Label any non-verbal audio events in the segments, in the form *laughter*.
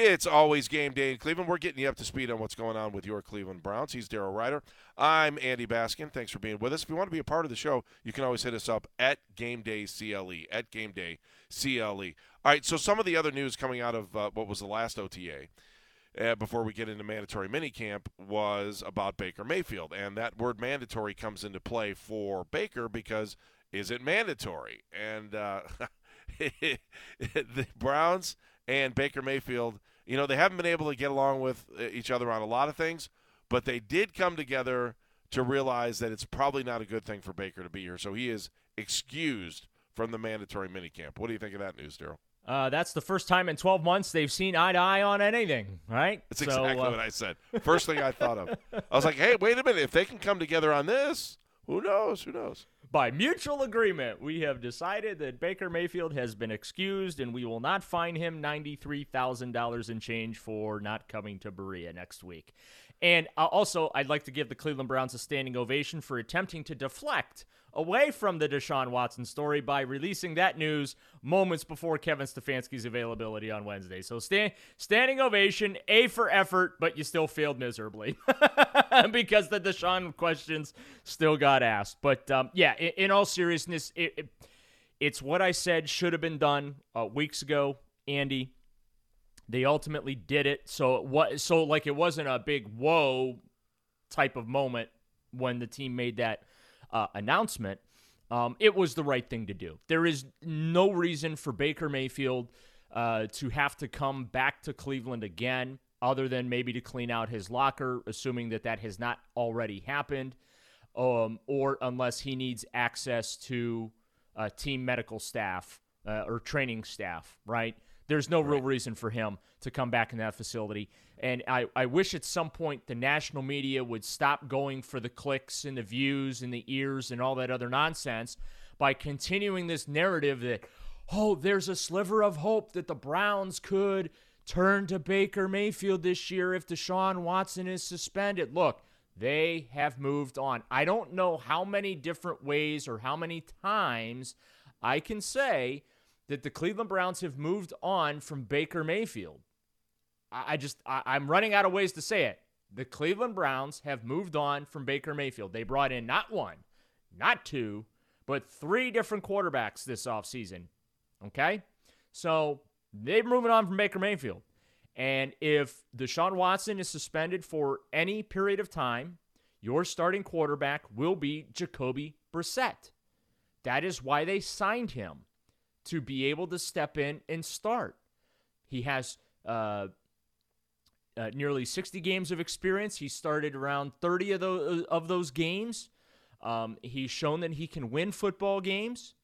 It's always game day in Cleveland. We're getting you up to speed on what's going on with your Cleveland Browns. He's Daryl Ruiter. I'm Andy Baskin. Thanks for being with us. If you want to be a part of the show, you can always hit us up at Game Day CLE. At Game Day CLE. All right. So some of the other news coming out of uh, what was the last OTA. Uh, before we get into mandatory minicamp was about Baker Mayfield, and that word mandatory comes into play for Baker because is it mandatory? And uh, *laughs* the Browns and Baker Mayfield, you know, they haven't been able to get along with uh, each other on a lot of things, but they did come together to realize that it's probably not a good thing for Baker to be here. So he is excused from the mandatory minicamp. What do you think of that news, Daryl? Uh, that's the first time in 12 months they've seen eye to eye on anything, right? That's so, exactly uh, what I said. First thing I thought of. I was like, hey, wait a minute. If they can come together on this, who knows? Who knows? By mutual agreement, we have decided that Baker Mayfield has been excused and we will not fine him $93,000 in change for not coming to Berea next week. And uh, also, I'd like to give the Cleveland Browns a standing ovation for attempting to deflect away from the Deshaun Watson story by releasing that news moments before Kevin Stefanski's availability on Wednesday. So stand, standing ovation, A for effort, but you still failed miserably *laughs* because the Deshaun questions still got asked. But um, yeah, in, in, all seriousness, it, it, it's what I said should have been done uh, weeks ago, Andy. They ultimately did it. So what? So like it wasn't a big whoa type of moment when the team made that uh, announcement, um, it was the right thing to do. There is no reason for Baker Mayfield uh, to have to come back to Cleveland again, other than maybe to clean out his locker, assuming that that has not already happened, um, or unless he needs access to uh, team medical staff uh, or training staff, right? There's no right. real reason for him to come back in that facility. And I, I wish at some point the national media would stop going for the clicks and the views and the ears and all that other nonsense by continuing this narrative that, oh, there's a sliver of hope that the Browns could turn to Baker Mayfield this year if Deshaun Watson is suspended. Look, they have moved on. I don't know how many different ways or how many times I can say that the Cleveland Browns have moved on from Baker Mayfield. I, just I, I'm running out of ways to say it. The Cleveland Browns have moved on from Baker Mayfield. They brought in not one, not two, but three different quarterbacks this offseason. Okay? So they're moving on from Baker Mayfield. And if Deshaun Watson is suspended for any period of time, your starting quarterback will be Jacoby Brissett. That is why they signed him to be able to step in and start. He has uh, uh, nearly 60 games of experience. He started around 30 of those, of those games. Um, he's shown that he can win football games.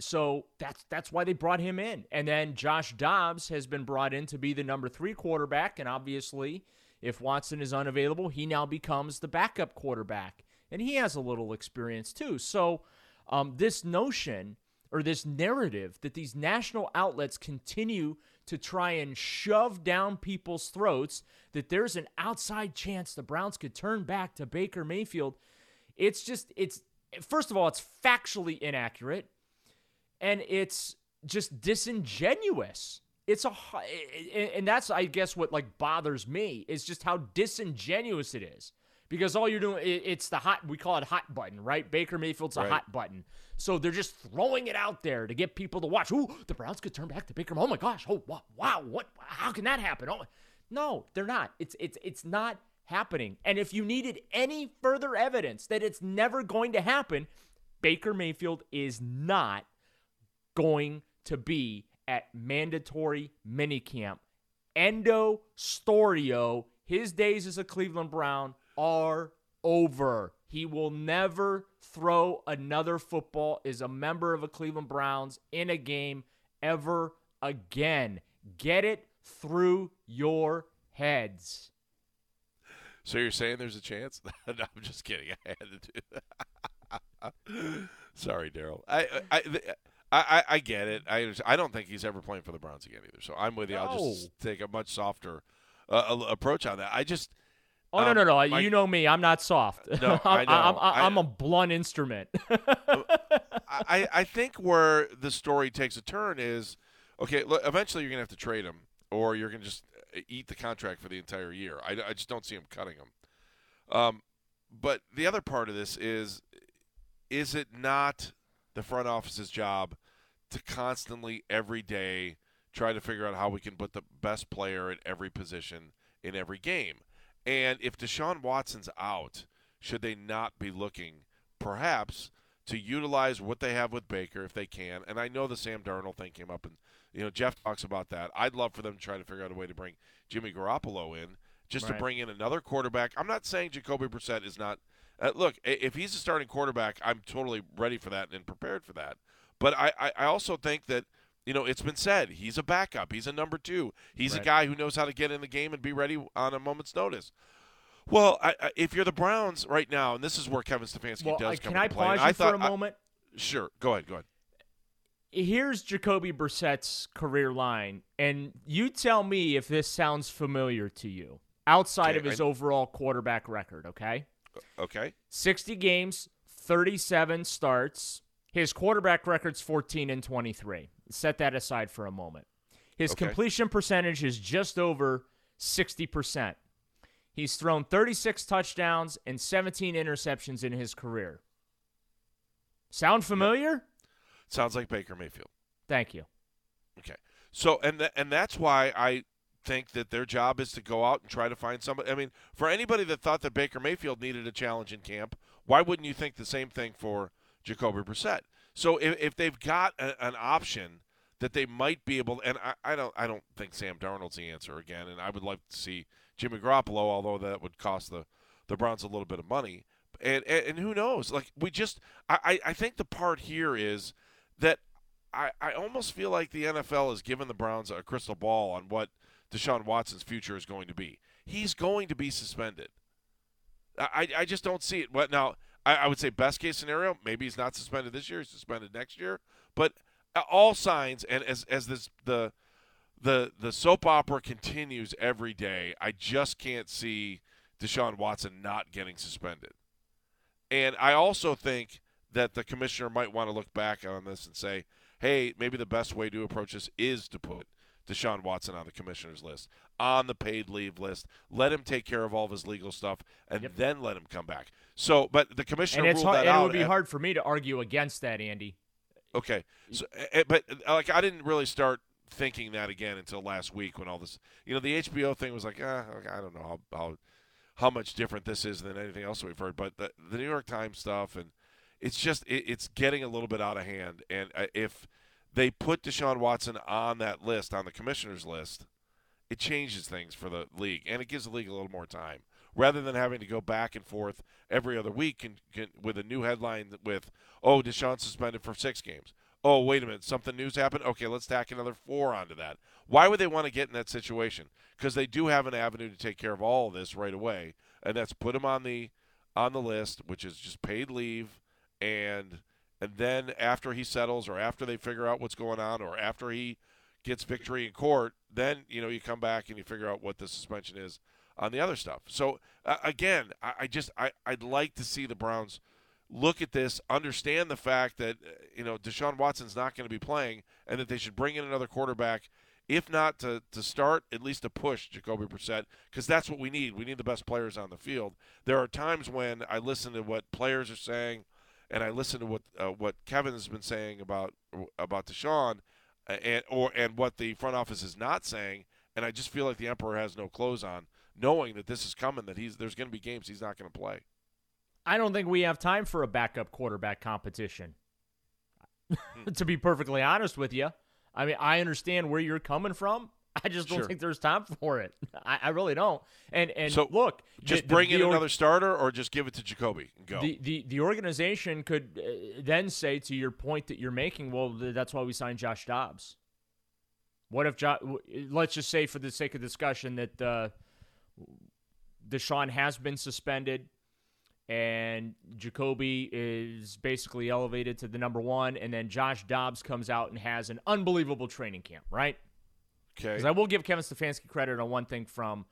So that's that's why they brought him in. And then Josh Dobbs has been brought in to be the number three quarterback. And obviously, if Watson is unavailable, he now becomes the backup quarterback. And he has a little experience too. So um, this notion or this narrative that these national outlets continue to try and shove down people's throats that there's an outside chance the Browns could turn back to Baker Mayfield. It's just, it's, first of all, it's factually inaccurate and it's just disingenuous. It's a, and that's, I guess, what like bothers me is just how disingenuous it is because all you're doing it's the hot we call it hot button right? Baker mayfield's a right. hot button. So they're just throwing it out there to get people to watch. Ooh the browns could turn back to baker oh my gosh oh wow what how can that happen? Oh no they're not. It's it's it's not happening. And if you needed any further evidence that it's never going to happen baker mayfield is not going to be at mandatory minicamp. Endo storio his days as a cleveland brown are over. He will never throw another football as a member of a Cleveland Browns in a game ever again. Get it through your heads. So you're saying there's a chance? *laughs* no, I'm just kidding. I had to do that. *laughs* Sorry, Daryl. I, I, I, I, get it. I, I don't think he's ever playing for the Browns again either. So I'm with you. No. I'll just take a much softer uh, approach on that. I just – Oh um, no no no! My, you know me. I'm not soft. No, *laughs* I'm, I know. I'm, I'm a blunt instrument. *laughs* I I think where the story takes a turn is okay. Look, eventually you're gonna have to trade him, or you're going to just uh, eat the contract for the entire year. I, I just don't see him cutting him. Um, but the other part of this is is it not the front office's job to constantly, every day, try to figure out how we can put the best player at every position in every game? And if Deshaun Watson's out, should they not be looking perhaps to utilize what they have with Baker if they can? And I know the Sam Darnold thing came up, and you know Jeff talks about that. I'd love for them to try to figure out a way to bring Jimmy Garoppolo in, just Right. to bring in another quarterback. I'm not saying Jacoby Brissett is not. Uh, look, if he's a starting quarterback, I'm totally ready for that and prepared for that. But I, I, I also think that you know it's been said he's a backup. He's a number two. He's a guy who knows how to get in the game and be ready on a moment's notice. Well, I, I, if you're the Browns right now, and this is where Kevin Stefanski Well, does uh, come can I into play. and pause you I thought, for a I- moment? sure, go ahead, go ahead. Here's Jacoby Brissett's career line, and you tell me if this sounds familiar to you outside Okay, of his I- overall quarterback record, okay? Okay, 60 games, 37 starts. His quarterback record's 14 and 23. Set that aside for a moment. His Okay. completion percentage is just over 60%. He's thrown 36 touchdowns and 17 interceptions in his career. Sound familiar? sounds like Baker Mayfield. Thank you. Okay. So and th- and that's why I think that their job is to go out and try to find somebody. I mean, for anybody that thought that Baker Mayfield needed a challenge in camp, why wouldn't you think the same thing for Jacoby Brissett? So if, if they've got a, an option that they might be able, and I, I don't I don't think Sam Darnold's the answer again, and I would like to see Jimmy Garoppolo, although that would cost the the Browns a little bit of money. And, and, and who knows? Like we just, I, I think the part here is that I, I almost feel like the NFL has given the Browns a crystal ball on what Deshaun Watson's future is going to be. He's going to be suspended. I, I just don't see it. What now? I, I would say best case scenario, maybe he's not suspended this year. He's suspended next year. But all signs, and as as this the the the soap opera continues every day, I just can't see Deshaun Watson not getting suspended. And I also think that the commissioner might want to look back on this and say, hey, maybe the best way to approach this is to put Deshaun Watson on the commissioner's list, on the paid leave list. Let him take care of all of his legal stuff, and Yep. then let him come back. So, but the commissioner And it's ruled hard, that and it would be at- hard for me to argue against that, Andy. Okay, so, eh, but uh, like I didn't really start thinking that again until last week when all this, you know, the HBO thing was like, ah, I don't know how, how how much different this is than anything else we've heard, but the, the New York Times stuff and it's just it, it's getting a little bit out of hand. And uh, if they put Deshaun Watson on that list, on the commissioner's list, it changes things for the league and it gives the league a little more time rather than having to go back and forth every other week with a new headline with oh Deshaun suspended for six games. Oh wait a minute, something news happened. Okay, let's tack another four onto that. Why would they want to get in that situation? Because they do have an avenue to take care of all of this right away, and that's put him on the on the list, which is just paid leave, and and then after he settles or after they figure out what's going on or after he gets victory in court, then you know you come back and you figure out what the suspension is on the other stuff. So uh, again, I, I just I, I'd like to see the Browns look at this, understand the fact that uh, you know Deshaun Watson's not going to be playing, and that they should bring in another quarterback, if not to to start, at least to push Jacoby Brissett, because that's what we need. We need the best players on the field. There are times when I listen to what players are saying, and I listen to what uh, what Kevin has been saying about about Deshaun, and or and what the front office is not saying, and I just feel like the emperor has no clothes on, knowing that this is coming, that he's there's going to be games he's not going to play. I don't think we have time for a backup quarterback competition. *laughs* to be perfectly honest with you, I mean, I understand where you're coming from. *laughs* I just don't Sure. think there's time for it. I, I really don't. And and So, look, Just the- the- bring in the or- another starter, or just give it to Jacoby and go. The, the the organization could uh, then say to your point that you're making, well, that's why we signed Josh Dobbs. What if jo- let's just say for the sake of discussion that uh, Deshaun has been suspended and Jacoby is basically elevated to the number one, and then Josh Dobbs comes out and has an unbelievable training camp, right? Okay. Because I will give Kevin Stefanski credit on one thing from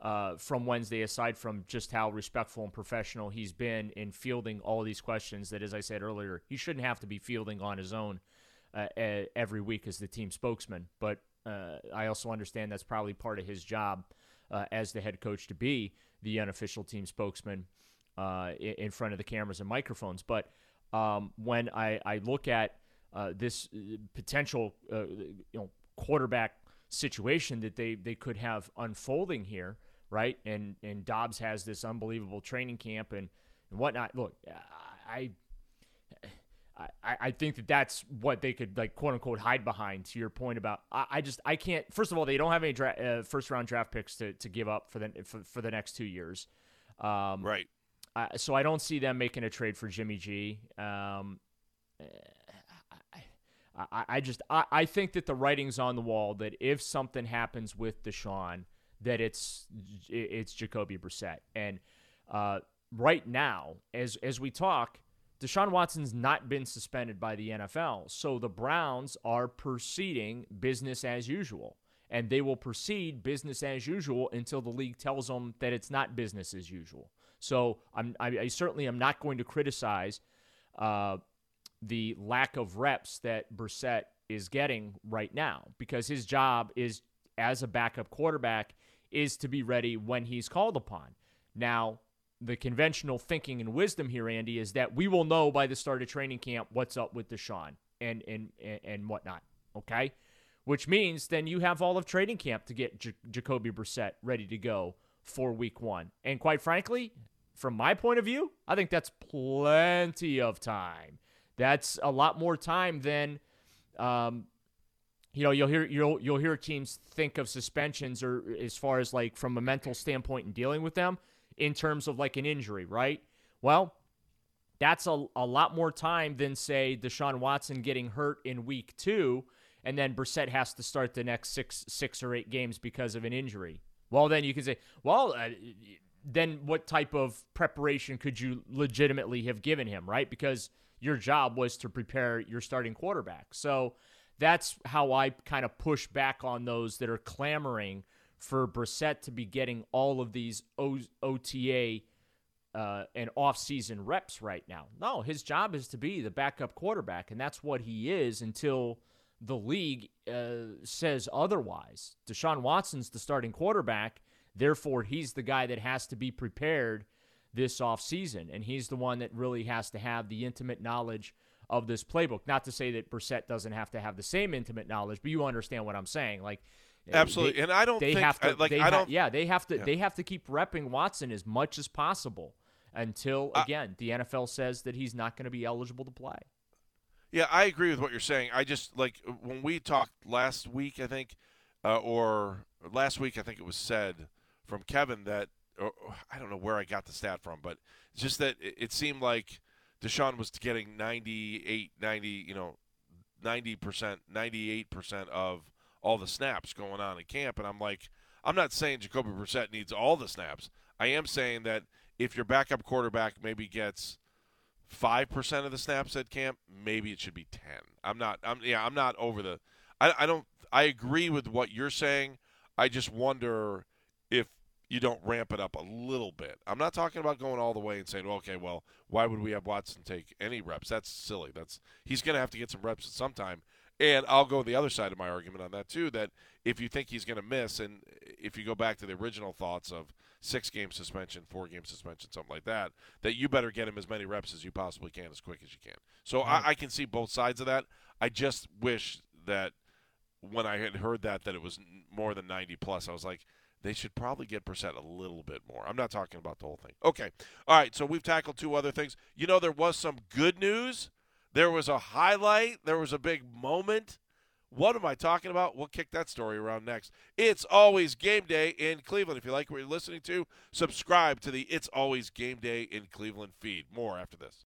uh, from Wednesday, aside from just how respectful and professional he's been in fielding all these questions. That, as I said earlier, he shouldn't have to be fielding on his own uh, every week as the team spokesman. But uh, I also understand that's probably part of his job uh, as the head coach to be the unofficial team spokesman uh, in front of the cameras and microphones. But um, when I, I look at uh, this potential you know quarterback situation that they, they could have unfolding here, right? And and Dobbs has this unbelievable training camp and, and whatnot. Look, I I, I think that that's what they could like quote unquote hide behind. To your point about, I, I just I can't. First of all, they don't have any dra- uh, first round draft picks to, to give up for the for, for the next two years. Um, right. so I don't see them making a trade for Jimmy G. Um, I, I just I, I think that the writing's on the wall that if something happens with Deshaun, that it's it's Jacoby Brissett. And uh, right now, as as we talk, Deshaun Watson's not been suspended by the NFL. So the Browns are proceeding business as usual. And they will proceed business as usual until the league tells them that it's not business as usual. So I'm, I, I certainly am not going to criticize uh, the lack of reps that Brissett is getting right now because his job is as a backup quarterback is to be ready when he's called upon. Now, the conventional thinking and wisdom here, Andy, is that we will know by the start of training camp what's up with Deshaun and and and whatnot. Okay, which means then you have all of training camp to get J- Jacoby Brissett ready to go for Week One. And quite frankly, from my point of view, I think that's plenty of time. That's a lot more time than. Um, you know, you'll hear you'll you'll hear teams think of suspensions or as far as like from a mental standpoint and dealing with them in terms of like an injury, right? Well, that's a, a lot more time than, say, Deshaun Watson getting hurt in week two, and then Brissett has to start the next six, six or eight games because of an injury. Well, then you can say, well, uh, then what type of preparation could you legitimately have given him, right? Because your job was to prepare your starting quarterback. So that's how I kind of push back on those that are clamoring for Brissett to be getting all of these o- OTA uh, and off-season reps right now. No, his job is to be the backup quarterback, and that's what he is until the league uh, says otherwise. Deshaun Watson's the starting quarterback, therefore he's the guy that has to be prepared this offseason, and he's the one that really has to have the intimate knowledge of this playbook. Not to say that Brissett doesn't have to have the same intimate knowledge, but you understand what I'm saying. Like – Absolutely, they, and I don't they think have to, like I don't. Ha- yeah, they have to. Yeah. They have to keep repping Watson as much as possible until again the NFL says that he's not going to be eligible to play. Yeah, I agree with what you're saying. I just like when we talked last week, I think, uh, or last week, I think it was said from Kevin that I don't know where I got the stat from, but just that it, seemed like Deshaun was getting 98, 90, you know, 90 percent, 98 percent of all the snaps going on in camp. And I'm like, I'm not saying Jacoby Brissett needs all the snaps. I am saying that if your backup quarterback maybe gets five percent of the snaps at camp, maybe it should be ten. I'm not. I'm yeah. I'm not over the. I, I don't. I agree with what you're saying. I just wonder if you don't ramp it up a little bit. I'm not talking about going all the way and saying, okay, well, why would we have Watson take any reps? That's silly. That's he's going to have to get some reps at some time. And I'll go the other side of my argument on that too. That if you think he's going to miss, and if you go back to the original thoughts of six game suspension, four game suspension, something like that, that you better get him as many reps as you possibly can, as quick as you can. So right. I, I can see both sides of that. I just wish that when I had heard that that it was more than 90 plus, I was like, they should probably get percent a little bit more. I'm not talking about the whole thing. Okay. All right. So we've tackled two other things. You know, there was some good news there was a highlight, there was a big moment. What am I talking about? We'll kick that story around next. It's always game day in Cleveland. If you like what you're listening to, subscribe to the It's Always Game Day in Cleveland feed. More after this.